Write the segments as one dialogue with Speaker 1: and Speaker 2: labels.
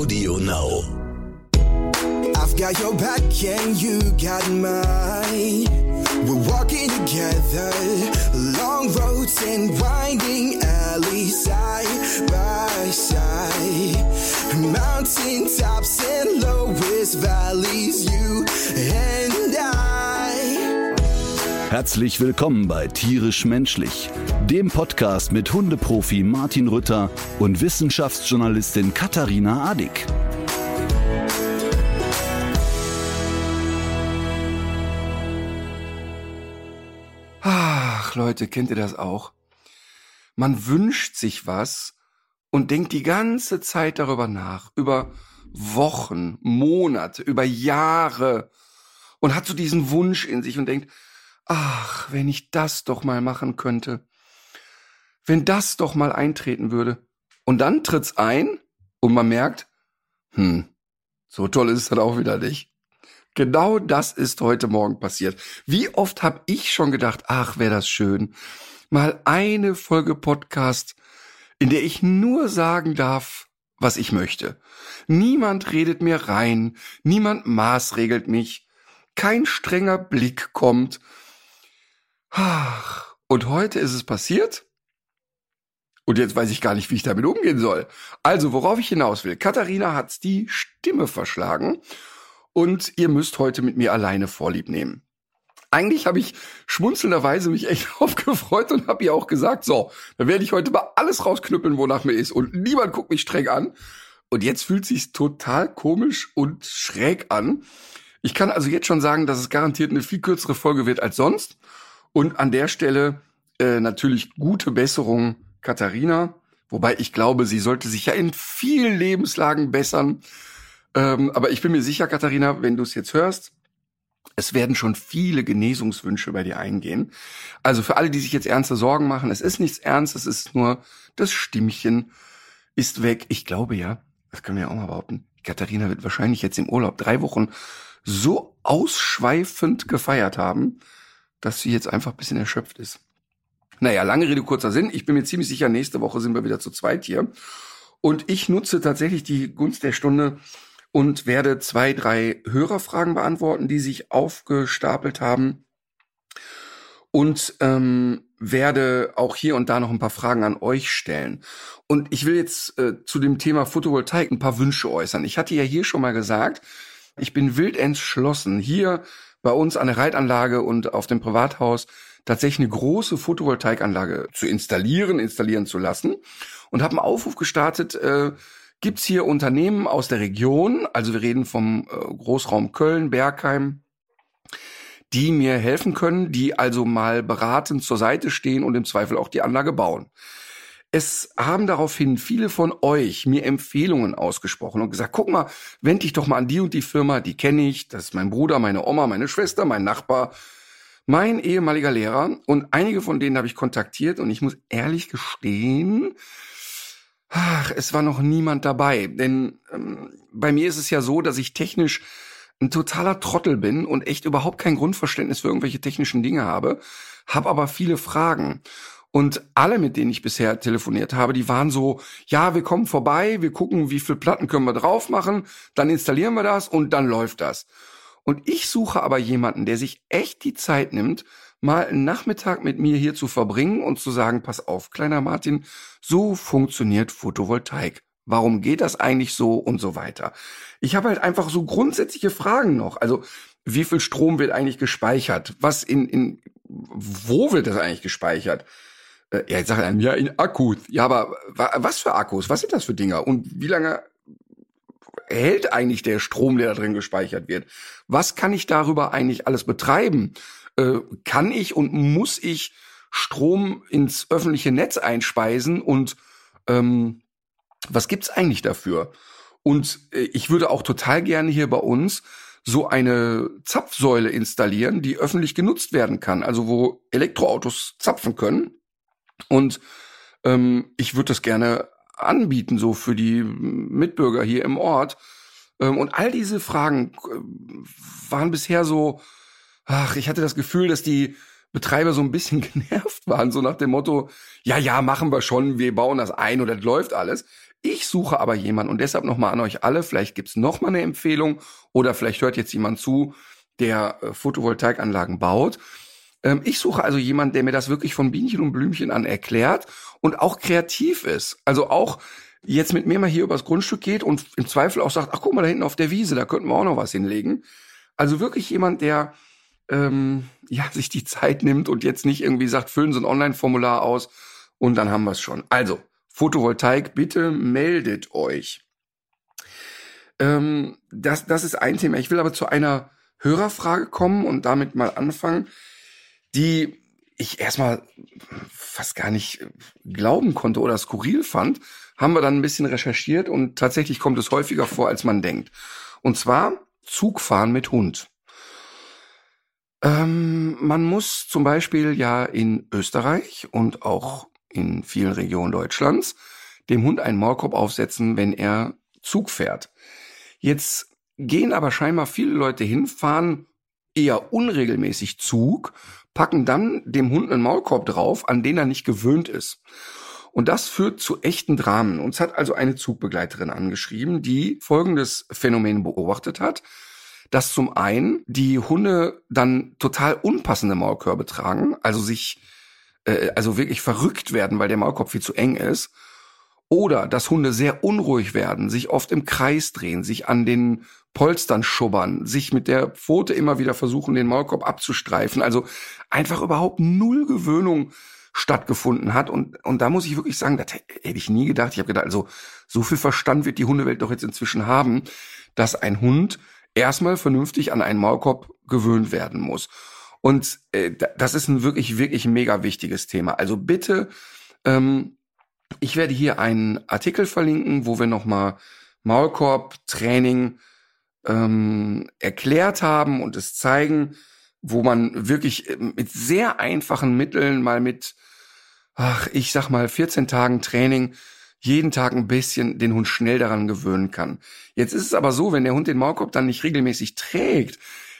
Speaker 1: Audio Now.
Speaker 2: I've got your back and you got mine. We're walking together, long roads and winding alleys, side by side. Mountain tops and lowest valleys, you and I.
Speaker 3: Herzlich willkommen bei Tierisch Menschlich, dem Podcast mit Hundeprofi Martin Rütter und Wissenschaftsjournalistin Katharina Adick.
Speaker 4: Ach, Leute, kennt ihr das auch? Man wünscht sich was und denkt die ganze Zeit darüber nach, über Wochen, Monate, über Jahre und hat so diesen Wunsch in sich und denkt, ach, wenn ich das doch mal machen könnte, wenn das doch mal eintreten würde. Und dann tritt's ein und man merkt, hm, so toll ist es dann auch wieder nicht. Genau das ist heute Morgen passiert. Wie oft habe ich schon gedacht, ach, wäre das schön, mal eine Folge Podcast, in der ich nur sagen darf, was ich möchte. Niemand redet mir rein, niemand maßregelt mich, kein strenger Blick kommt. Ach, und heute ist es passiert. Und jetzt weiß ich gar nicht, wie ich damit umgehen soll. Also, worauf ich hinaus will. Katharina hat die Stimme verschlagen und ihr müsst heute mit mir alleine Vorlieb nehmen. Eigentlich habe ich schmunzelnderweise mich echt aufgefreut und habe ihr auch gesagt, so, dann werde ich heute mal alles rausknüppeln, wonach mir ist und niemand guckt mich streng an. Und jetzt fühlt sich's total komisch und schräg an. Ich kann also jetzt schon sagen, dass es garantiert eine viel kürzere Folge wird als sonst. Und an der Stelle äh, natürlich gute Besserung, Katharina. Wobei ich glaube, sie sollte sich ja in vielen Lebenslagen bessern. Ähm, aber ich bin mir sicher, Katharina, wenn du es jetzt hörst, es werden schon viele Genesungswünsche bei dir eingehen. Also für alle, die sich jetzt ernste Sorgen machen, es ist nichts Ernstes, es ist nur das Stimmchen ist weg. Ich glaube ja, das können wir ja auch mal behaupten, Katharina wird wahrscheinlich jetzt im Urlaub drei Wochen so ausschweifend gefeiert haben, dass sie jetzt einfach ein bisschen erschöpft ist. Naja, lange Rede, kurzer Sinn. Ich bin mir ziemlich sicher, nächste Woche sind wir wieder zu zweit hier. Und ich nutze tatsächlich die Gunst der Stunde und werde zwei, drei Hörerfragen beantworten, die sich aufgestapelt haben. Und ähm, werde auch hier und da noch ein paar Fragen an euch stellen. Und ich will jetzt äh, zu dem Thema Photovoltaik ein paar Wünsche äußern. Ich hatte ja hier schon mal gesagt, ich bin wild entschlossen, hier bei uns an der Reitanlage und auf dem Privathaus tatsächlich eine große Photovoltaikanlage zu installieren, installieren zu lassen und habe einen Aufruf gestartet, äh, gibt's hier Unternehmen aus der Region, also wir reden vom äh, Großraum Köln, Bergheim, die mir helfen können, die also mal beratend zur Seite stehen und im Zweifel auch die Anlage bauen. Es haben daraufhin viele von euch mir Empfehlungen ausgesprochen und gesagt, guck mal, wend dich doch mal an die und die Firma, die kenne ich, das ist mein Bruder, meine Oma, meine Schwester, mein Nachbar, mein ehemaliger Lehrer. Und einige von denen habe ich kontaktiert und ich muss ehrlich gestehen, ach, es war noch niemand dabei, denn ähm, bei mir ist es ja so, dass ich technisch ein totaler Trottel bin und echt überhaupt kein Grundverständnis für irgendwelche technischen Dinge habe, habe aber viele Fragen. Und alle, mit denen ich bisher telefoniert habe, die waren so, ja, wir kommen vorbei, wir gucken, wie viel Platten können wir drauf machen, dann installieren wir das und dann läuft das. Und ich suche aber jemanden, der sich echt die Zeit nimmt, mal einen Nachmittag mit mir hier zu verbringen und zu sagen, pass auf, kleiner Martin, so funktioniert Photovoltaik. Warum geht das eigentlich so und so weiter? Ich habe halt einfach so grundsätzliche Fragen noch. Also, wie viel Strom wird eigentlich gespeichert? Was in, in, wo wird das eigentlich gespeichert? Äh, ja, jetzt sagt er, ja, in Akkus. Ja, aber was für Akkus? Was sind das für Dinger? Und wie lange hält eigentlich der Strom, der da drin gespeichert wird? Was kann ich darüber eigentlich alles betreiben? Äh, kann ich und muss ich Strom ins öffentliche Netz einspeisen? Und ähm, was gibt's eigentlich dafür? Und äh, ich würde auch total gerne hier bei uns so eine Zapfsäule installieren, die öffentlich genutzt werden kann, also wo Elektroautos zapfen können und ähm, ich würde das gerne anbieten, so für die Mitbürger hier im Ort. Ähm, und all diese Fragen äh, waren bisher so, ach, ich hatte das Gefühl, dass die Betreiber so ein bisschen genervt waren, so nach dem Motto, ja, ja, machen wir schon, wir bauen das ein und das läuft alles. Ich suche aber jemanden und deshalb nochmal an euch alle, vielleicht gibt's noch mal eine Empfehlung oder vielleicht hört jetzt jemand zu, der äh, Photovoltaikanlagen baut. Ähm, ich suche also jemanden, der mir das wirklich von Bienchen und Blümchen an erklärt und auch kreativ ist. Also auch jetzt mit mir mal hier übers Grundstück geht und im Zweifel auch sagt, ach guck mal da hinten auf der Wiese, da könnten wir auch noch was hinlegen. Also wirklich jemand, der ähm, ja sich die Zeit nimmt und jetzt nicht irgendwie sagt, füllen Sie ein Online-Formular aus und dann haben wir es schon. Also Photovoltaik, bitte meldet euch. Ähm, das, das ist ein Thema. Ich will aber zu einer Hörerfrage kommen und damit mal anfangen, die ich erstmal fast gar nicht glauben konnte oder skurril fand, haben wir dann ein bisschen recherchiert und tatsächlich kommt es häufiger vor, als man denkt. Und zwar Zugfahren mit Hund. Ähm, man muss zum Beispiel ja in Österreich und auch in vielen Regionen Deutschlands dem Hund einen Maulkorb aufsetzen, wenn er Zug fährt. Jetzt gehen aber scheinbar viele Leute hin, fahren eher unregelmäßig Zug, packen dann dem Hund einen Maulkorb drauf, an den er nicht gewöhnt ist. Und das führt zu echten Dramen. Uns hat also eine Zugbegleiterin angeschrieben, die folgendes Phänomen beobachtet hat, dass zum einen die Hunde dann total unpassende Maulkörbe tragen, also sich, äh, also wirklich verrückt werden, weil der Maulkorb viel zu eng ist. Oder dass Hunde sehr unruhig werden, sich oft im Kreis drehen, sich an den Polstern schubbern, sich mit der Pfote immer wieder versuchen, den Maulkorb abzustreifen. Also einfach überhaupt null Gewöhnung stattgefunden hat. Und, und da muss ich wirklich sagen, das hätte ich nie gedacht. Ich habe gedacht, also so viel Verstand wird die Hundewelt doch jetzt inzwischen haben, dass ein Hund erstmal vernünftig an einen Maulkorb gewöhnt werden muss. Und äh, das ist ein wirklich, wirklich mega wichtiges Thema. Also bitte ähm, ich werde hier einen Artikel verlinken, wo wir nochmal Maulkorb-Training ähm, erklärt haben und es zeigen, wo man wirklich äh, mit sehr einfachen Mitteln mal mit, ach, ich sag mal 14 Tagen Training jeden Tag ein bisschen den Hund schnell daran gewöhnen kann. Jetzt ist es aber so, wenn der Hund den Maulkorb dann nicht regelmäßig trägt,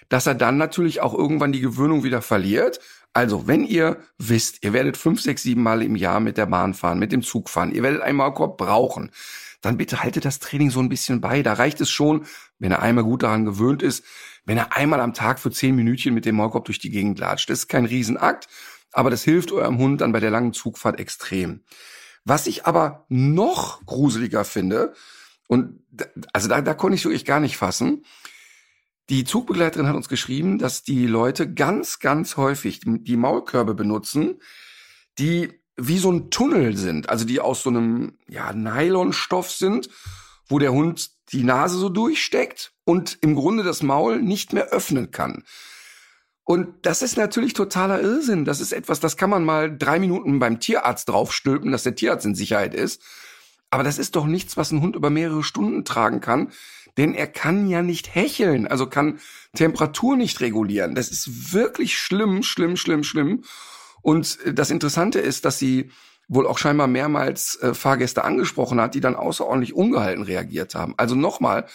Speaker 4: dass er dann natürlich auch irgendwann die Gewöhnung wieder verliert also, wenn ihr wisst, ihr werdet fünf, sechs, sieben Mal im Jahr mit der Bahn fahren, mit dem Zug fahren, ihr werdet einen Maulkorb brauchen, dann bitte haltet das Training so ein bisschen bei. Da reicht es schon, wenn er einmal gut daran gewöhnt ist, wenn er einmal am Tag für zehn Minütchen mit dem Maulkorb durch die Gegend latscht. Das ist kein Riesenakt, aber das hilft eurem Hund dann bei der langen Zugfahrt extrem. Was ich aber noch gruseliger finde, und also da, da konnte ich wirklich gar nicht fassen, die Zugbegleiterin hat uns geschrieben, dass die Leute ganz, ganz häufig die Maulkörbe benutzen, die wie so ein Tunnel sind, also die aus so einem ja, Nylonstoff sind, wo der Hund die Nase so durchsteckt und im Grunde das Maul nicht mehr öffnen kann. Und das ist natürlich totaler Irrsinn. Das ist etwas, das kann man mal drei Minuten beim Tierarzt draufstülpen, dass der Tierarzt in Sicherheit ist. Aber das ist doch nichts, was ein Hund über mehrere Stunden tragen kann, denn er kann ja nicht hecheln, also kann Temperatur nicht regulieren. Das ist wirklich schlimm, schlimm, schlimm, schlimm. Und das Interessante ist, dass sie wohl auch scheinbar mehrmals äh, Fahrgäste angesprochen hat, die dann außerordentlich ungehalten reagiert haben. Also nochmal,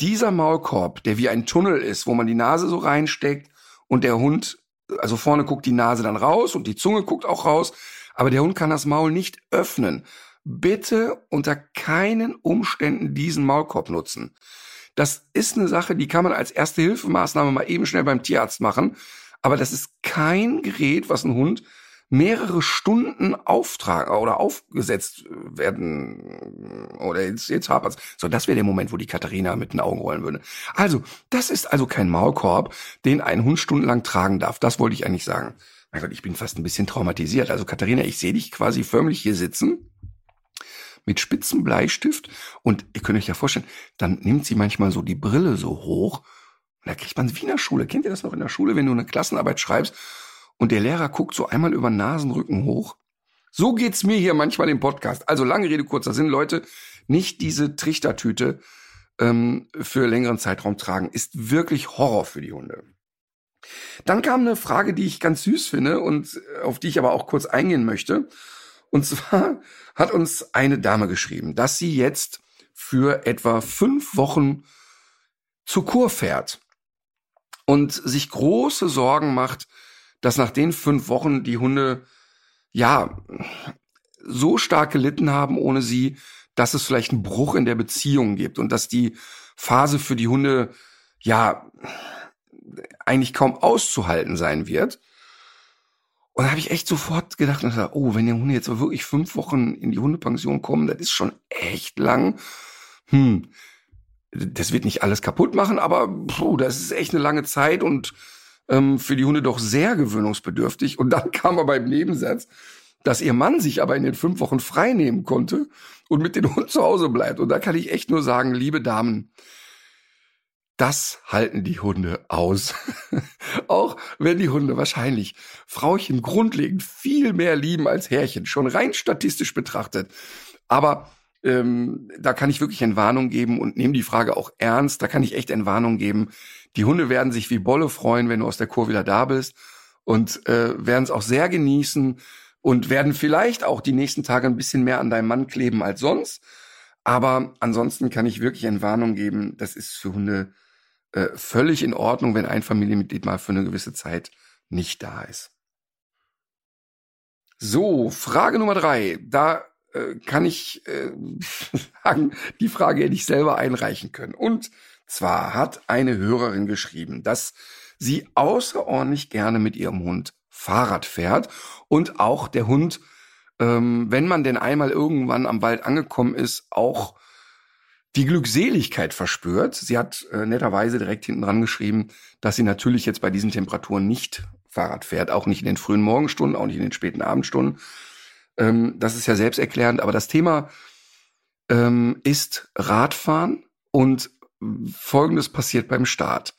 Speaker 4: dieser Maulkorb, der wie ein Tunnel ist, wo man die Nase so reinsteckt und der Hund, also vorne guckt die Nase dann raus und die Zunge guckt auch raus, aber der Hund kann das Maul nicht öffnen bitte unter keinen Umständen diesen Maulkorb nutzen. Das ist eine Sache, die kann man als erste Hilfemaßnahme mal eben schnell beim Tierarzt machen. Aber das ist kein Gerät, was ein Hund mehrere Stunden auftragen oder aufgesetzt werden oder jetzt, jetzt hapert's. So, das wäre der Moment, wo die Katharina mit den Augen rollen würde. Also, das ist also kein Maulkorb, den ein Hund stundenlang tragen darf. Das wollte ich eigentlich sagen. Mein Gott, ich bin fast ein bisschen traumatisiert. Also, Katharina, ich sehe dich quasi förmlich hier sitzen mit spitzen Bleistift und ihr könnt euch ja vorstellen, dann nimmt sie manchmal so die Brille so hoch da kriegt man wie in der Schule. Kennt ihr das noch in der Schule, wenn du eine Klassenarbeit schreibst und der Lehrer guckt so einmal über Nasenrücken hoch? So geht's mir hier manchmal im Podcast. Also lange Rede, kurzer Sinn, Leute, nicht diese Trichtertüte ähm, für längeren Zeitraum tragen. Ist wirklich Horror für die Hunde. Dann kam eine Frage, die ich ganz süß finde und auf die ich aber auch kurz eingehen möchte. Und zwar hat uns eine Dame geschrieben, dass sie jetzt für etwa fünf Wochen zur Kur fährt und sich große Sorgen macht, dass nach den fünf Wochen die Hunde ja so stark gelitten haben ohne sie, dass es vielleicht einen Bruch in der Beziehung gibt und dass die Phase für die Hunde ja eigentlich kaum auszuhalten sein wird. Und da habe ich echt sofort gedacht, oh, wenn der Hunde jetzt wirklich fünf Wochen in die Hundepension kommen, das ist schon echt lang. Hm, das wird nicht alles kaputt machen, aber puh, das ist echt eine lange Zeit und ähm, für die Hunde doch sehr gewöhnungsbedürftig. Und dann kam aber im Nebensatz, dass ihr Mann sich aber in den fünf Wochen frei nehmen konnte und mit den Hund zu Hause bleibt. Und da kann ich echt nur sagen, liebe Damen, das halten die Hunde aus. Auch wenn die Hunde wahrscheinlich Frauchen grundlegend viel mehr lieben als Herrchen, schon rein statistisch betrachtet. Aber ähm, da kann ich wirklich Entwarnung geben und nehme die Frage auch ernst. Da kann ich echt Entwarnung geben. Die Hunde werden sich wie Bolle freuen, wenn du aus der Kur wieder da bist und äh, werden es auch sehr genießen und werden vielleicht auch die nächsten Tage ein bisschen mehr an deinem Mann kleben als sonst. Aber ansonsten kann ich wirklich Entwarnung geben. Das ist für Hunde äh, völlig in Ordnung, wenn ein Familienmitglied mal für eine gewisse Zeit nicht da ist. So, Frage Nummer drei. Da äh, kann ich äh, sagen, die Frage hätte ich selber einreichen können. Und zwar hat eine Hörerin geschrieben, dass sie außerordentlich gerne mit ihrem Hund Fahrrad fährt und auch der Hund, ähm, wenn man denn einmal irgendwann am Wald angekommen ist, auch die Glückseligkeit verspürt. Sie hat äh, netterweise direkt hinten dran geschrieben, dass sie natürlich jetzt bei diesen Temperaturen nicht Fahrrad fährt, auch nicht in den frühen Morgenstunden, auch nicht in den späten Abendstunden. Ähm, das ist ja selbsterklärend, aber das Thema ähm, ist Radfahren und Folgendes passiert beim Start.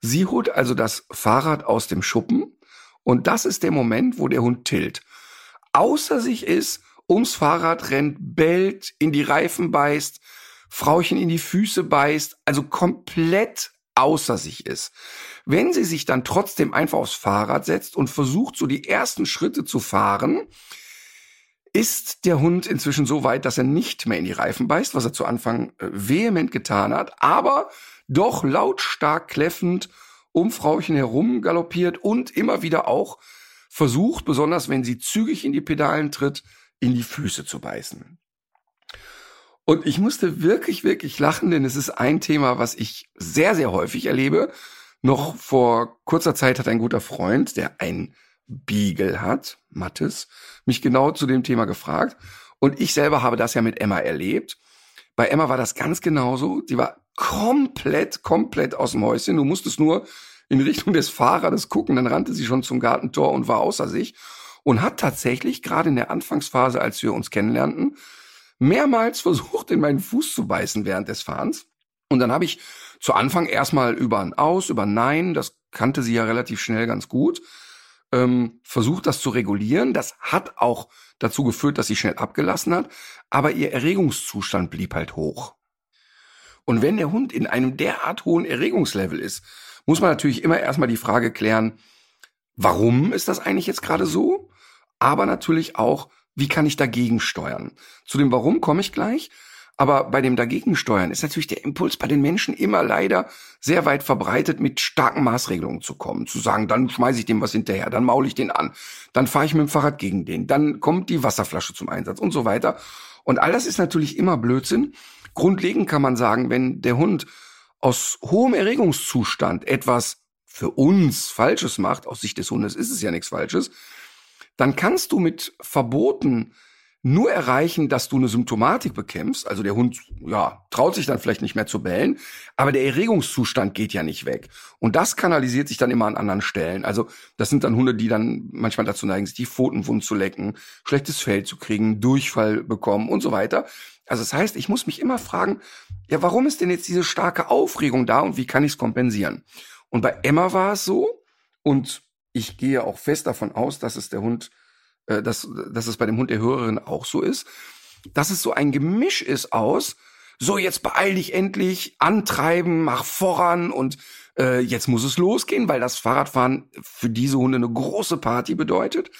Speaker 4: Sie holt also das Fahrrad aus dem Schuppen und das ist der Moment, wo der Hund tilt. Außer sich ist, ums Fahrrad rennt, bellt, in die Reifen beißt, Frauchen in die Füße beißt, also komplett außer sich ist. Wenn sie sich dann trotzdem einfach aufs Fahrrad setzt und versucht, so die ersten Schritte zu fahren, ist der Hund inzwischen so weit, dass er nicht mehr in die Reifen beißt, was er zu Anfang äh, vehement getan hat, aber doch lautstark kläffend um Frauchen herum galoppiert und immer wieder auch versucht, besonders wenn sie zügig in die Pedalen tritt, in die Füße zu beißen. Und ich musste wirklich, wirklich lachen, denn es ist ein Thema, was ich sehr, sehr häufig erlebe. Noch vor kurzer Zeit hat ein guter Freund, der ein Beagle hat, Mattes, mich genau zu dem Thema gefragt. Und ich selber habe das ja mit Emma erlebt. Bei Emma war das ganz genauso. Sie war komplett, komplett aus dem Häuschen. Du musstest nur in Richtung des Fahrrades gucken, dann rannte sie schon zum Gartentor und war außer sich. Und hat tatsächlich gerade in der Anfangsphase, als wir uns kennenlernten, mehrmals versucht, in meinen Fuß zu beißen während des Fahrens. Und dann habe ich zu Anfang erstmal über ein Aus, über ein Nein, das kannte sie ja relativ schnell ganz gut, ähm, versucht, das zu regulieren. Das hat auch dazu geführt, dass sie schnell abgelassen hat, aber ihr Erregungszustand blieb halt hoch. Und wenn der Hund in einem derart hohen Erregungslevel ist, muss man natürlich immer erstmal die Frage klären, warum ist das eigentlich jetzt gerade so? Aber natürlich auch, wie kann ich dagegen steuern? Zu dem Warum komme ich gleich. Aber bei dem Dagegensteuern ist natürlich der Impuls bei den Menschen immer leider sehr weit verbreitet, mit starken Maßregelungen zu kommen. Zu sagen, dann schmeiße ich dem was hinterher, dann maule ich den an, dann fahre ich mit dem Fahrrad gegen den, dann kommt die Wasserflasche zum Einsatz und so weiter. Und all das ist natürlich immer Blödsinn. Grundlegend kann man sagen, wenn der Hund aus hohem Erregungszustand etwas für uns Falsches macht, aus Sicht des Hundes ist es ja nichts Falsches, dann kannst du mit Verboten nur erreichen, dass du eine Symptomatik bekämpfst. Also der Hund, ja, traut sich dann vielleicht nicht mehr zu bellen, aber der Erregungszustand geht ja nicht weg. Und das kanalisiert sich dann immer an anderen Stellen. Also das sind dann Hunde, die dann manchmal dazu neigen, sich die Pfoten wund zu lecken, schlechtes Fell zu kriegen, Durchfall bekommen und so weiter. Also das heißt, ich muss mich immer fragen, ja, warum ist denn jetzt diese starke Aufregung da und wie kann ich es kompensieren? Und bei Emma war es so, und ich gehe auch fest davon aus, dass es der Hund, äh, dass, dass es bei dem Hund der Hörerin auch so ist, dass es so ein Gemisch ist aus, so jetzt beeil dich endlich, antreiben, mach voran und äh, jetzt muss es losgehen, weil das Fahrradfahren für diese Hunde eine große Party bedeutet,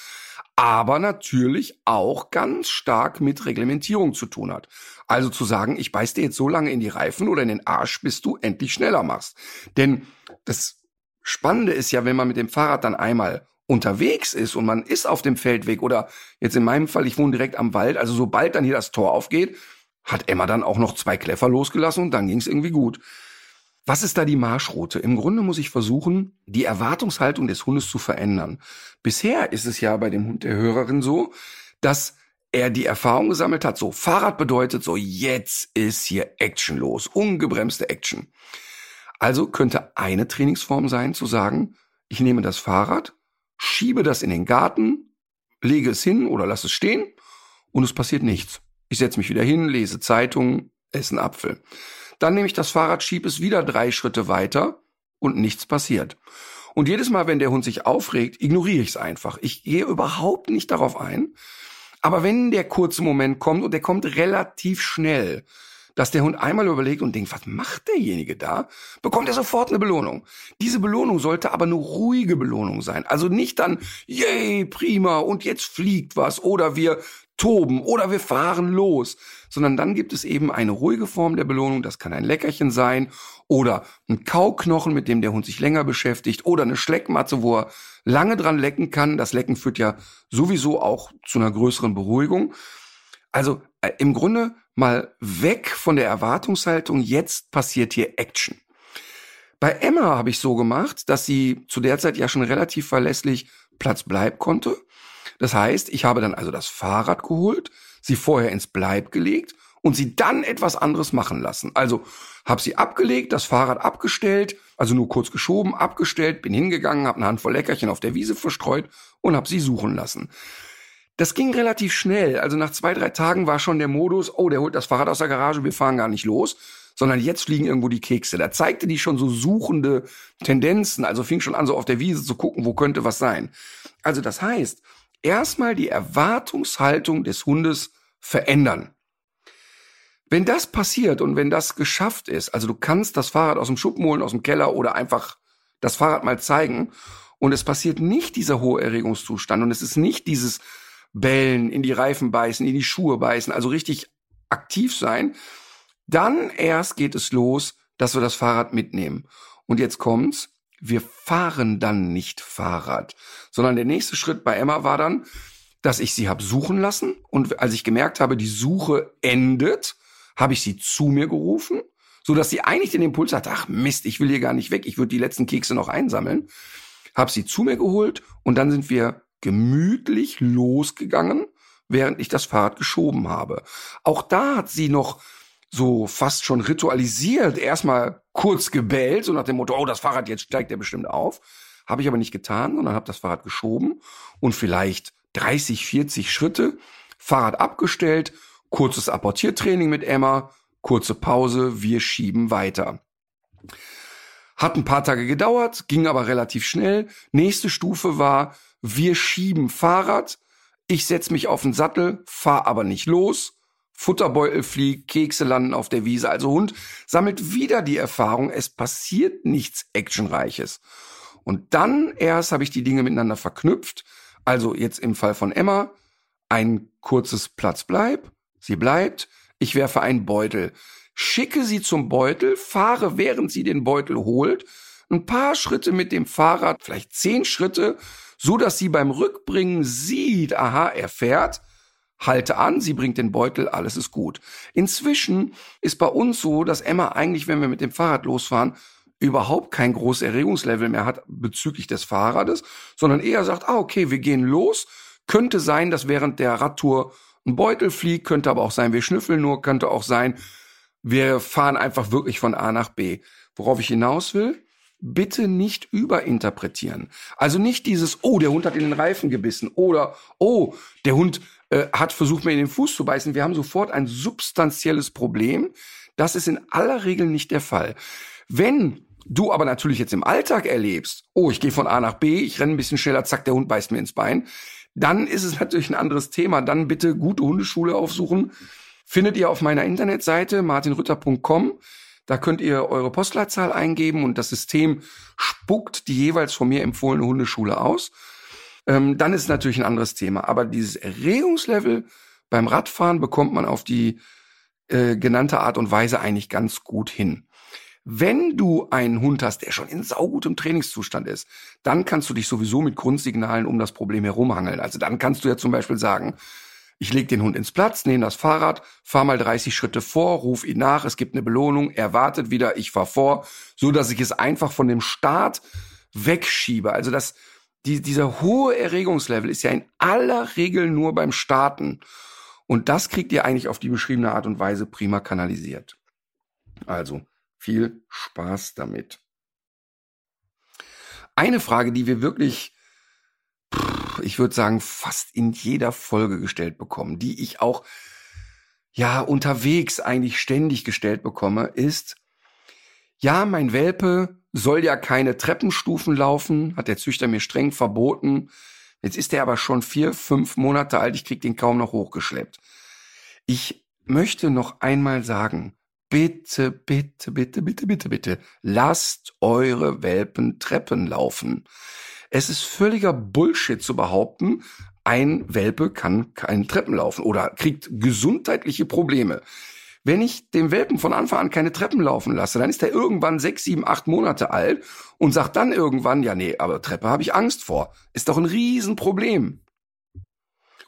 Speaker 4: aber natürlich auch ganz stark mit Reglementierung zu tun hat. Also zu sagen, ich beiß dir jetzt so lange in die Reifen oder in den Arsch, bis du endlich schneller machst. Denn das Spannende ist ja, wenn man mit dem Fahrrad dann einmal unterwegs ist und man ist auf dem Feldweg oder jetzt in meinem Fall, ich wohne direkt am Wald, also sobald dann hier das Tor aufgeht, hat Emma dann auch noch zwei Kläffer losgelassen und dann ging es irgendwie gut. Was ist da die Marschroute? Im Grunde muss ich versuchen, die Erwartungshaltung des Hundes zu verändern. Bisher ist es ja bei dem Hund der Hörerin so, dass er die Erfahrung gesammelt hat, so Fahrrad bedeutet so, jetzt ist hier Action los, ungebremste Action. Also könnte eine Trainingsform sein, zu sagen, ich nehme das Fahrrad, schiebe das in den Garten, lege es hin oder lasse es stehen und es passiert nichts. Ich setze mich wieder hin, lese Zeitung, esse einen Apfel. Dann nehme ich das Fahrrad, schiebe es wieder drei Schritte weiter und nichts passiert. Und jedes Mal, wenn der Hund sich aufregt, ignoriere ich es einfach. Ich gehe überhaupt nicht darauf ein. Aber wenn der kurze Moment kommt, und der kommt relativ schnell, dass der Hund einmal überlegt und denkt, was macht derjenige da, bekommt er sofort eine Belohnung. Diese Belohnung sollte aber eine ruhige Belohnung sein. Also nicht dann, yay, prima, und jetzt fliegt was, oder wir toben oder wir fahren los, sondern dann gibt es eben eine ruhige Form der Belohnung. Das kann ein Leckerchen sein oder ein Kauknochen, mit dem der Hund sich länger beschäftigt oder eine Schleckmatze, wo er lange dran lecken kann. Das Lecken führt ja sowieso auch zu einer größeren Beruhigung. Also im Grunde mal weg von der Erwartungshaltung, jetzt passiert hier Action. Bei Emma habe ich so gemacht, dass sie zu der Zeit ja schon relativ verlässlich Platz bleib konnte das heißt, ich habe dann also das Fahrrad geholt, sie vorher ins Bleib gelegt und sie dann etwas anderes machen lassen. Also habe sie abgelegt, das Fahrrad abgestellt, also nur kurz geschoben, abgestellt, bin hingegangen, habe eine Handvoll Leckerchen auf der Wiese verstreut und habe sie suchen lassen. Das ging relativ schnell. Also nach zwei, drei Tagen war schon der Modus, oh, der holt das Fahrrad aus der Garage, wir fahren gar nicht los, sondern jetzt fliegen irgendwo die Kekse. Da zeigte die schon so suchende Tendenzen, also fing schon an, so auf der Wiese zu gucken, wo könnte was sein. Also das heißt, erstmal die Erwartungshaltung des Hundes verändern. Wenn das passiert und wenn das geschafft ist, also du kannst das Fahrrad aus dem Schuppen holen, aus dem Keller oder einfach das Fahrrad mal zeigen und es passiert nicht dieser hohe Erregungszustand und es ist nicht dieses Bellen, in die Reifen beißen, in die Schuhe beißen, also richtig aktiv sein, dann erst geht es los, dass wir das Fahrrad mitnehmen. Und jetzt kommt's, wir fahren dann nicht Fahrrad, sondern der nächste Schritt bei Emma war dann, dass ich sie habe suchen lassen. Und als ich gemerkt habe, die Suche endet, habe ich sie zu mir gerufen, so dass sie eigentlich den Impuls hat, ach Mist, ich will hier gar nicht weg, ich würde die letzten Kekse noch einsammeln, habe sie zu mir geholt und dann sind wir gemütlich losgegangen, während ich das Fahrrad geschoben habe. Auch da hat sie noch so fast schon ritualisiert erstmal kurz gebellt, so nach dem Motto, oh, das Fahrrad, jetzt steigt er bestimmt auf. Habe ich aber nicht getan, sondern habe das Fahrrad geschoben und vielleicht 30, 40 Schritte, Fahrrad abgestellt, kurzes Apportiertraining mit Emma, kurze Pause, wir schieben weiter. Hat ein paar Tage gedauert, ging aber relativ schnell. Nächste Stufe war, wir schieben Fahrrad, ich setz mich auf den Sattel, fahr aber nicht los, Futterbeutel fliegt, Kekse landen auf der Wiese. Also Hund sammelt wieder die Erfahrung, es passiert nichts Actionreiches. Und dann erst habe ich die Dinge miteinander verknüpft. Also jetzt im Fall von Emma ein kurzes Platz bleib, sie bleibt, ich werfe einen Beutel, schicke sie zum Beutel, fahre während sie den Beutel holt, ein paar Schritte mit dem Fahrrad, vielleicht zehn Schritte, so dass sie beim Rückbringen sieht, aha, er fährt, halte an, sie bringt den Beutel, alles ist gut. Inzwischen ist bei uns so, dass Emma eigentlich, wenn wir mit dem Fahrrad losfahren, überhaupt kein großes Erregungslevel mehr hat bezüglich des Fahrrades, sondern eher sagt, ah, okay, wir gehen los. Könnte sein, dass während der Radtour ein Beutel fliegt, könnte aber auch sein, wir schnüffeln nur, könnte auch sein, wir fahren einfach wirklich von A nach B. Worauf ich hinaus will? Bitte nicht überinterpretieren. Also nicht dieses, oh, der Hund hat in den Reifen gebissen oder, oh, der Hund äh, hat versucht, mir in den Fuß zu beißen. Wir haben sofort ein substanzielles Problem. Das ist in aller Regel nicht der Fall. Wenn du aber natürlich jetzt im Alltag erlebst, oh, ich gehe von A nach B, ich renne ein bisschen schneller, zack, der Hund beißt mir ins Bein, dann ist es natürlich ein anderes Thema. Dann bitte gute Hundeschule aufsuchen. Findet ihr auf meiner Internetseite martinrütter.com. Da könnt ihr eure Postleitzahl eingeben und das System spuckt die jeweils von mir empfohlene Hundeschule aus ähm, dann ist natürlich ein anderes Thema. Aber dieses Erregungslevel beim Radfahren bekommt man auf die äh, genannte Art und Weise eigentlich ganz gut hin. Wenn du einen Hund hast, der schon in saugutem Trainingszustand ist, dann kannst du dich sowieso mit Grundsignalen um das Problem herumhangeln. Also dann kannst du ja zum Beispiel sagen, Ich leg den Hund ins Platz, nehme das Fahrrad, fahr mal 30 Schritte vor, ruf ihn nach, es gibt eine Belohnung, er wartet wieder, ich fahr vor, so dass ich es einfach von dem Start wegschiebe. Also das, die, dieser hohe Erregungslevel ist ja in aller Regel nur beim Starten. Und das kriegt ihr eigentlich auf die beschriebene Art und Weise prima kanalisiert. Also viel Spaß damit. Eine Frage, die wir wirklich, ich würde sagen, fast in jeder Folge gestellt bekommen, die ich auch ja unterwegs eigentlich ständig gestellt bekomme, ist, ja, mein Welpe soll ja keine Treppenstufen laufen, hat der Züchter mir streng verboten. Jetzt ist er aber schon vier, fünf Monate alt, ich krieg den kaum noch hochgeschleppt. Ich möchte noch einmal sagen, bitte, bitte, bitte, bitte, bitte, bitte, lasst eure Welpen Treppen laufen. Es ist völliger Bullshit zu behaupten, ein Welpe kann keinen Treppen laufen oder kriegt gesundheitliche Probleme. Wenn ich dem Welpen von Anfang an keine Treppen laufen lasse, dann ist er irgendwann sechs, sieben, acht Monate alt und sagt dann irgendwann, ja nee, aber Treppe habe ich Angst vor. Ist doch ein Riesenproblem.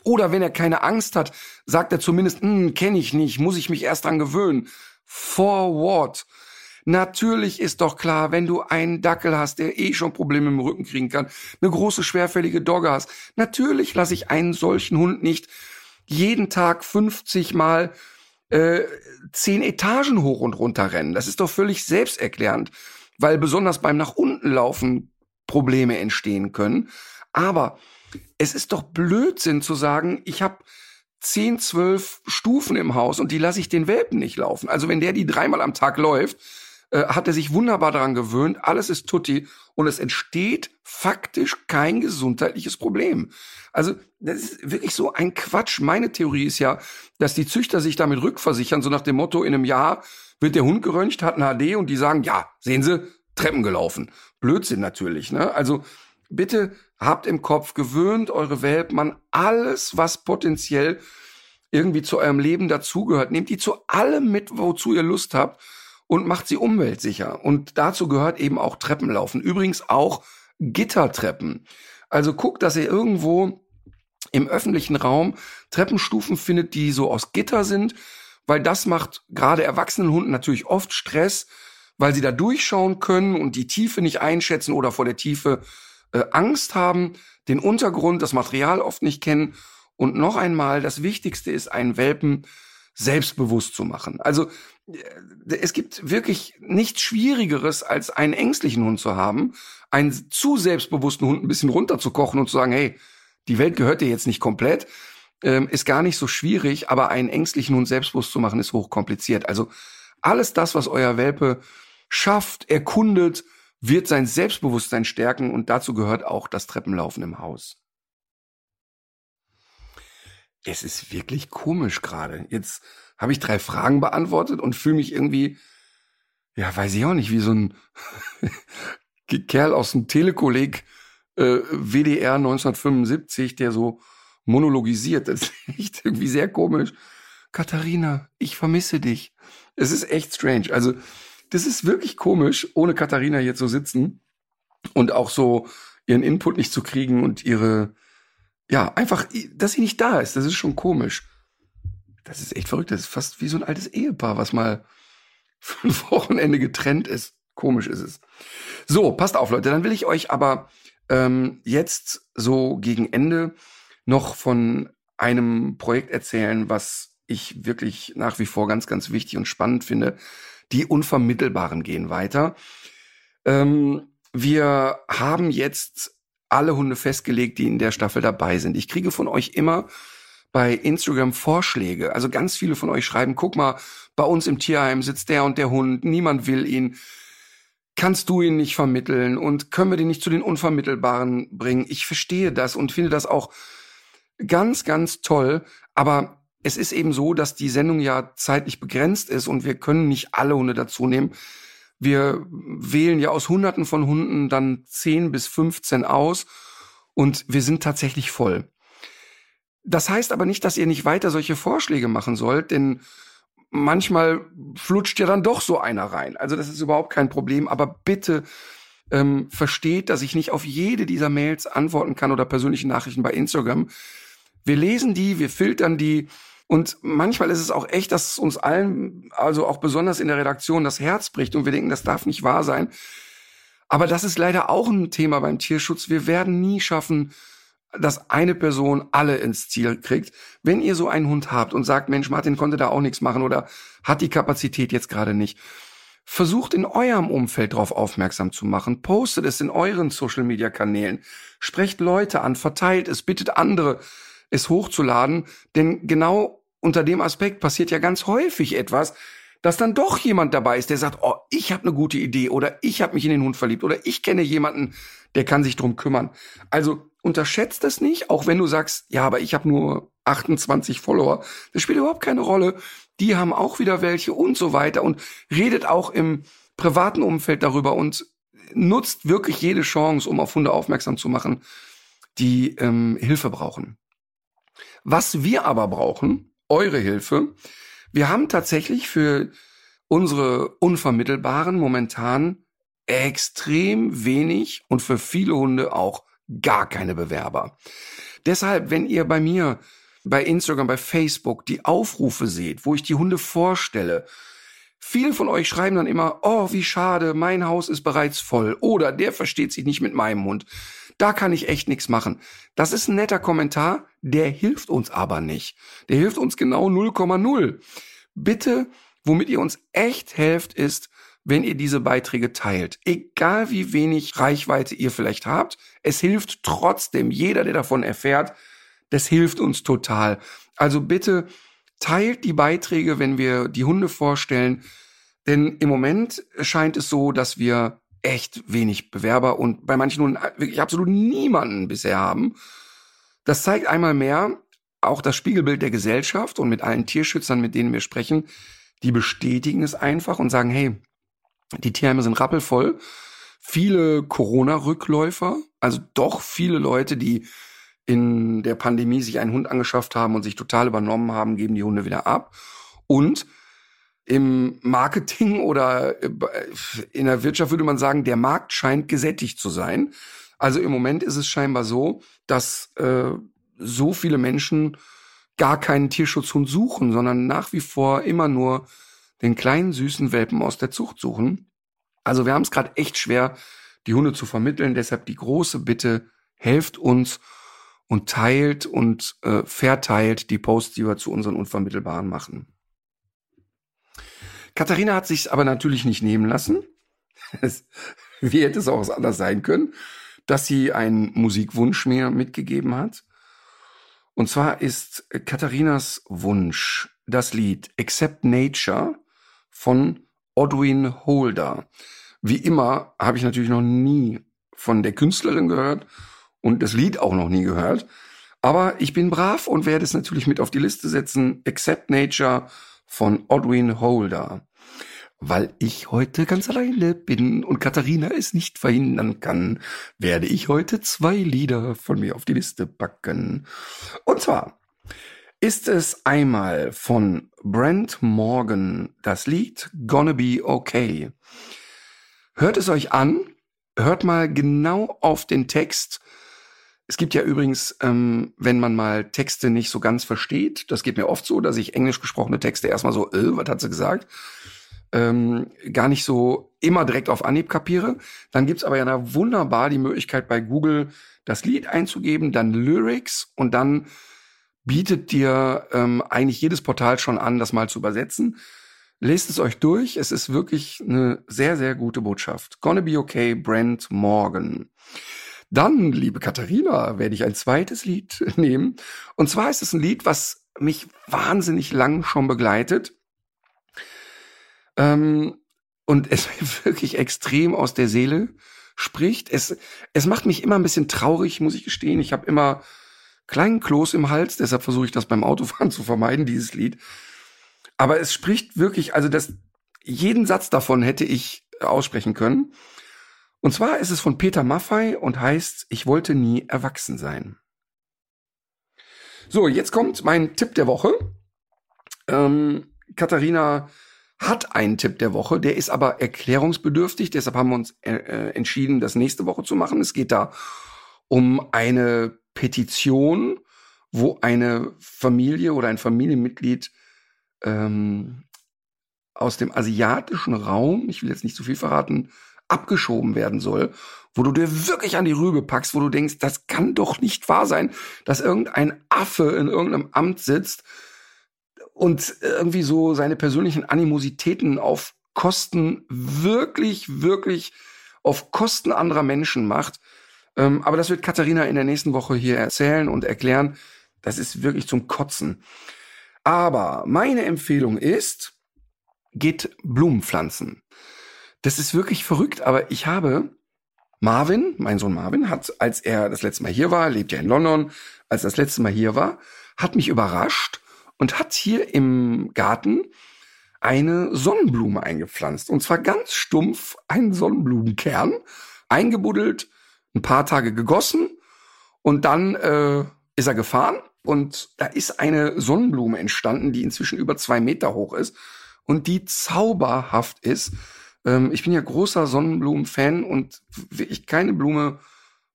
Speaker 4: Oder wenn er keine Angst hat, sagt er zumindest, hm, kenne ich nicht, muss ich mich erst dran gewöhnen. For what? Natürlich ist doch klar, wenn du einen Dackel hast, der eh schon Probleme im Rücken kriegen kann, eine große schwerfällige Dogge hast, natürlich lasse ich einen solchen Hund nicht jeden Tag 50 Mal äh, zehn Etagen hoch und runter rennen. Das ist doch völlig selbsterklärend, weil besonders beim nach unten laufen Probleme entstehen können. Aber es ist doch Blödsinn zu sagen, ich habe zehn, zwölf Stufen im Haus und die lasse ich den Welpen nicht laufen. Also wenn der die dreimal am Tag läuft, äh, hat er sich wunderbar daran gewöhnt, alles ist tutti und es entsteht faktisch kein gesundheitliches Problem. Also das ist wirklich so ein Quatsch. Meine Theorie ist ja, dass die Züchter sich damit rückversichern, so nach dem Motto, in einem Jahr wird der Hund geröntgt, hat ein HD und die sagen, ja, sehen Sie, Treppen gelaufen. Blödsinn natürlich, ne? Also bitte habt im Kopf, gewöhnt eure Welpen an alles, was potenziell irgendwie zu eurem Leben dazugehört. Nehmt die zu allem mit, wozu ihr Lust habt und macht sie umweltsicher. Und dazu gehört eben auch Treppenlaufen. Übrigens auch Gittertreppen. Also guckt, dass ihr irgendwo im öffentlichen Raum Treppenstufen findet, die so aus Gitter sind, weil das macht gerade erwachsenen Hunden natürlich oft Stress, weil sie da durchschauen können und die Tiefe nicht einschätzen oder vor der Tiefe äh, Angst haben, den Untergrund, das Material oft nicht kennen. Und noch einmal, das Wichtigste ist, einen Welpen selbstbewusst zu machen. Also es gibt wirklich nichts Schwierigeres, als einen ängstlichen Hund zu haben, einen zu selbstbewussten Hund ein bisschen runterzukochen und zu sagen, hey, die Welt gehört dir jetzt nicht komplett, ähm, ist gar nicht so schwierig, aber einen ängstlichen Hund selbstbewusst zu machen, ist hochkompliziert. Also alles das, was euer Welpe schafft, erkundet, wird sein Selbstbewusstsein stärken und dazu gehört auch das Treppenlaufen im Haus. Es ist wirklich komisch gerade. Jetzt habe ich drei Fragen beantwortet und fühle mich irgendwie, ja, weiß ich auch nicht, wie so ein Kerl aus dem Telekolleg äh, WDR 1975, der so monologisiert. Das ist echt irgendwie sehr komisch. Katharina, ich vermisse dich. Es ist echt strange. Also das ist wirklich komisch, ohne Katharina hier zu sitzen und auch so ihren Input nicht zu kriegen und ihre, ja, einfach, dass sie nicht da ist. Das ist schon komisch. Das ist echt verrückt. Das ist fast wie so ein altes Ehepaar, was mal für ein Wochenende getrennt ist. Komisch ist es. So, passt auf, Leute. Dann will ich euch aber ähm, jetzt so gegen Ende noch von einem Projekt erzählen, was ich wirklich nach wie vor ganz, ganz wichtig und spannend finde. Die Unvermittelbaren gehen weiter. Ähm, wir haben jetzt alle Hunde festgelegt, die in der Staffel dabei sind. Ich kriege von euch immer bei Instagram Vorschläge. Also ganz viele von euch schreiben, guck mal, bei uns im Tierheim sitzt der und der Hund, niemand will ihn. Kannst du ihn nicht vermitteln und können wir den nicht zu den Unvermittelbaren bringen? Ich verstehe das und finde das auch ganz, ganz toll. Aber es ist eben so, dass die Sendung ja zeitlich begrenzt ist und wir können nicht alle Hunde dazu nehmen. Wir wählen ja aus Hunderten von Hunden dann 10 bis 15 aus und wir sind tatsächlich voll. Das heißt aber nicht, dass ihr nicht weiter solche Vorschläge machen sollt, denn manchmal flutscht ja dann doch so einer rein. Also das ist überhaupt kein Problem, aber bitte ähm, versteht, dass ich nicht auf jede dieser Mails antworten kann oder persönliche Nachrichten bei Instagram Wir lesen die, wir filtern die und manchmal ist es auch echt, dass uns allen, also auch besonders in der Redaktion, das Herz bricht und wir denken, das darf nicht wahr sein. Aber das ist leider auch ein Thema beim Tierschutz. Wir werden nie schaffen, dass eine Person alle ins Ziel kriegt. Wenn ihr so einen Hund habt und sagt, Mensch, Martin konnte da auch nichts machen oder hat die Kapazität jetzt gerade nicht, versucht in eurem Umfeld darauf aufmerksam zu machen. Postet es in euren Social-Media-Kanälen. Sprecht Leute an, verteilt es, bittet andere, es hochzuladen. Denn genau unter dem Aspekt passiert ja ganz häufig etwas, dass dann doch jemand dabei ist, der sagt, oh, ich habe eine gute Idee oder ich habe mich in den Hund verliebt oder ich kenne jemanden, der kann sich drum kümmern. Also unterschätzt es nicht, auch wenn du sagst, ja, aber ich habe nur 28 Follower. Das spielt überhaupt keine Rolle. Die haben auch wieder welche und so weiter und redet auch im privaten Umfeld darüber und nutzt wirklich jede Chance, um auf Hunde aufmerksam zu machen, die ähm, Hilfe brauchen. Was wir aber brauchen, eure Hilfe, wir haben tatsächlich für unsere Unvermittelbaren momentan extrem wenig und für viele Hunde auch gar keine Bewerber. Deshalb, wenn ihr bei mir bei Instagram, bei Facebook die Aufrufe seht, wo ich die Hunde vorstelle, viele von euch schreiben dann immer, oh, wie schade, mein Haus ist bereits voll oder der versteht sich nicht mit meinem Hund. Da kann ich echt nichts machen. Das ist ein netter Kommentar, der hilft uns aber nicht. Der hilft uns genau 0,0. Bitte, womit ihr uns echt helft, ist, wenn ihr diese Beiträge teilt. Egal wie wenig Reichweite ihr vielleicht habt, es hilft trotzdem. Jeder, der davon erfährt, das hilft uns total. Also bitte teilt die Beiträge, wenn wir die Hunde vorstellen. Denn im Moment scheint es so, dass wir echt wenig Bewerber und bei manchen Hunden wirklich absolut niemanden bisher haben. Das zeigt einmal mehr auch das Spiegelbild der Gesellschaft und mit allen Tierschützern, mit denen wir sprechen, die bestätigen es einfach und sagen, hey, die Tierheime sind rappelvoll. Viele Corona-Rückläufer, also doch viele Leute, die in der Pandemie sich einen Hund angeschafft haben und sich total übernommen haben, geben die Hunde wieder ab. Und im Marketing oder äh, in der Wirtschaft würde man sagen, der Markt scheint gesättigt zu sein. Also im Moment ist es scheinbar so, dass äh, so viele Menschen gar keinen Tierschutzhund suchen, sondern nach wie vor immer nur den kleinen süßen Welpen aus der Zucht suchen. Also wir haben es gerade echt schwer, die Hunde zu vermitteln. Deshalb die große Bitte, helft uns und teilt und äh, verteilt die Posts, die wir zu unseren Unvermittelbaren machen. Katharina hat sich aber natürlich nicht nehmen lassen. Wie hätte es auch anders sein können, dass sie einen Musikwunsch mir mitgegeben hat. Und zwar ist Katharinas Wunsch das Lied Accept Nature von Odwin Holder. Wie immer habe ich natürlich noch nie von der Künstlerin gehört und das Lied auch noch nie gehört. Aber ich bin brav und werde es natürlich mit auf die Liste setzen. Accept Nature von Odwin Holder. Weil ich heute ganz alleine bin und Katharina es nicht verhindern kann, werde ich heute zwei Lieder von mir auf die Liste packen. Und zwar ist es einmal von Brent Morgan das Lied Gonna Be Okay. Hört es euch an, hört mal genau auf den Text es gibt ja übrigens, ähm, wenn man mal Texte nicht so ganz versteht, das geht mir oft so, dass ich englisch gesprochene Texte erstmal so, äh, was hat sie gesagt, ähm, gar nicht so immer direkt auf Anhieb kapiere. Dann gibt's aber ja wunderbar die Möglichkeit bei Google das Lied einzugeben, dann Lyrics und dann bietet dir ähm, eigentlich jedes Portal schon an, das mal zu übersetzen. Lest es euch durch. Es ist wirklich eine sehr, sehr gute Botschaft. Gonna be okay, Brent Morgan. Dann, liebe Katharina, werde ich ein zweites Lied nehmen. Und zwar ist es ein Lied, was mich wahnsinnig lang schon begleitet. Ähm, und es wirklich extrem aus der Seele spricht. Es, es macht mich immer ein bisschen traurig, muss ich gestehen. Ich habe immer kleinen Kloß im Hals, deshalb versuche ich das beim Autofahren zu vermeiden, dieses Lied. Aber es spricht wirklich, also das, jeden Satz davon hätte ich aussprechen können. Und zwar ist es von Peter Maffei und heißt Ich wollte nie erwachsen sein. So, jetzt kommt mein Tipp der Woche. Ähm, Katharina hat einen Tipp der Woche, der ist aber erklärungsbedürftig, deshalb haben wir uns äh, äh entschieden, das nächste Woche zu machen. Es geht da um eine Petition, wo eine Familie oder ein Familienmitglied ähm, aus dem asiatischen Raum, ich will jetzt nicht zu viel verraten, abgeschoben werden soll, wo du dir wirklich an die Rübe packst, wo du denkst, das kann doch nicht wahr sein, dass irgendein Affe in irgendeinem Amt sitzt und irgendwie so seine persönlichen Animositäten auf Kosten wirklich, wirklich auf Kosten anderer Menschen macht. Ähm, aber das wird Katharina in der nächsten Woche hier erzählen und erklären. Das ist wirklich zum Kotzen. Aber meine Empfehlung ist, geht Blumen pflanzen. Das ist wirklich verrückt, aber ich habe Marvin, mein Sohn Marvin, hat, als er das letzte Mal hier war, lebt ja in London, als er das letzte Mal hier war, hat mich überrascht und hat hier im Garten eine Sonnenblume eingepflanzt. Und zwar ganz stumpf einen Sonnenblumenkern, eingebuddelt, ein paar Tage gegossen und dann äh, ist er gefahren und da ist eine Sonnenblume entstanden, die inzwischen über zwei Meter hoch ist und die zauberhaft ist. Ähm, ich bin ja großer Sonnenblumen-Fan und wirklich keine Blume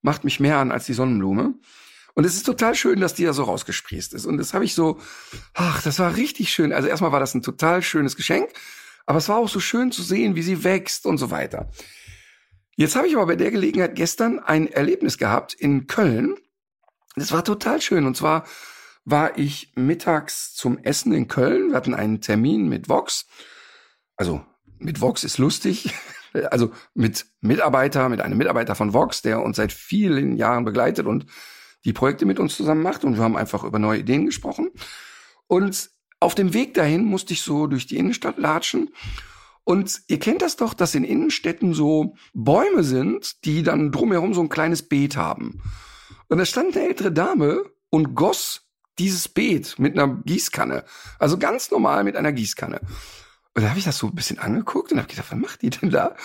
Speaker 4: macht mich mehr an als die Sonnenblume. Und es ist total schön, dass die ja so rausgesprießt ist. Und das habe ich so, ach, das war richtig schön. Also erstmal war das ein total schönes Geschenk, aber es war auch so schön zu sehen, wie sie wächst und so weiter. Jetzt habe ich aber bei der Gelegenheit gestern ein Erlebnis gehabt in Köln. Das war total schön. Und zwar war ich mittags zum Essen in Köln. Wir hatten einen Termin mit Vox. Also mit Vox ist lustig. Also mit Mitarbeiter, mit einem Mitarbeiter von Vox, der uns seit vielen Jahren begleitet und die Projekte mit uns zusammen macht. Und wir haben einfach über neue Ideen gesprochen. Und auf dem Weg dahin musste ich so durch die Innenstadt latschen. Und ihr kennt das doch, dass in Innenstädten so Bäume sind, die dann drumherum so ein kleines Beet haben. Und da stand eine ältere Dame und goss dieses Beet mit einer Gießkanne. Also ganz normal mit einer Gießkanne. Und da habe ich das so ein bisschen angeguckt und habe gedacht, was macht die denn da?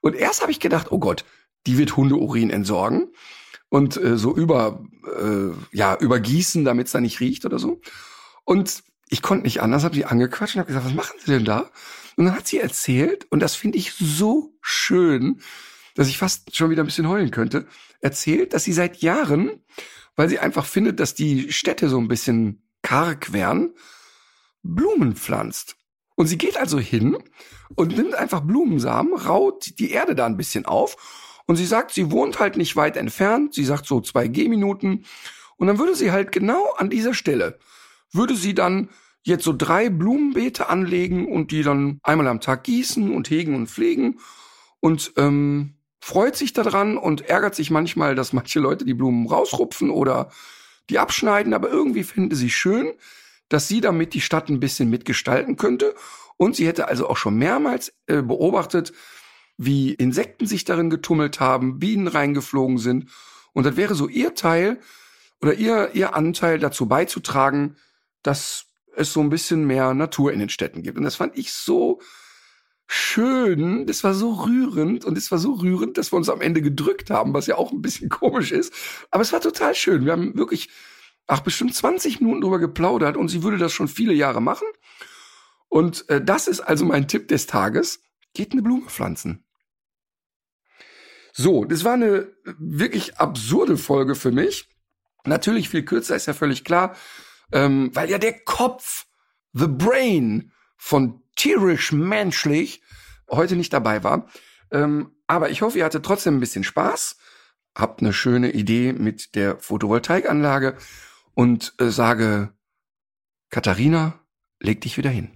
Speaker 4: Und erst habe ich gedacht, oh Gott, die wird Hundeurin entsorgen und äh, so über äh, ja übergießen, damit es da nicht riecht oder so. Und ich konnte nicht anders, habe sie angequatscht und habe gesagt, was machen Sie denn da? Und dann hat sie erzählt und das finde ich so schön, dass ich fast schon wieder ein bisschen heulen könnte. Erzählt, dass sie seit Jahren weil sie einfach findet, dass die Städte so ein bisschen karg wären, Blumen pflanzt. Und sie geht also hin und nimmt einfach Blumensamen, raut die Erde da ein bisschen auf und sie sagt, sie wohnt halt nicht weit entfernt, sie sagt so zwei Gehminuten und dann würde sie halt genau an dieser Stelle, würde sie dann jetzt so drei Blumenbeete anlegen und die dann einmal am Tag gießen und hegen und pflegen und ähm, freut sich daran und ärgert sich manchmal, dass manche Leute die Blumen rausrupfen oder die abschneiden, aber irgendwie finden sie schön, dass sie damit die Stadt ein bisschen mitgestalten könnte. Und sie hätte also auch schon mehrmals äh, beobachtet, wie Insekten sich darin getummelt haben, Bienen reingeflogen sind. Und das wäre so ihr Teil oder ihr, ihr Anteil dazu beizutragen, dass es so ein bisschen mehr Natur in den Städten gibt. Und das fand ich so schön, das war so rührend und es war so rührend, dass wir uns am Ende gedrückt haben, was ja auch ein bisschen komisch ist. Aber es war total schön. Wir haben wirklich, ach, bestimmt 20 Minuten drüber geplaudert und sie würde das schon viele Jahre machen. Und äh, das ist also mein Tipp des Tages. Geht eine Blume pflanzen. So, das war eine wirklich absurde Folge für mich. Natürlich viel kürzer, ist ja völlig klar, ähm, weil ja der Kopf, the brain von tierisch menschlich heute nicht dabei war. Ähm, aber ich hoffe, ihr hattet trotzdem ein bisschen Spaß, habt eine schöne Idee mit der Photovoltaikanlage und äh, sage, Katharina, leg dich wieder hin.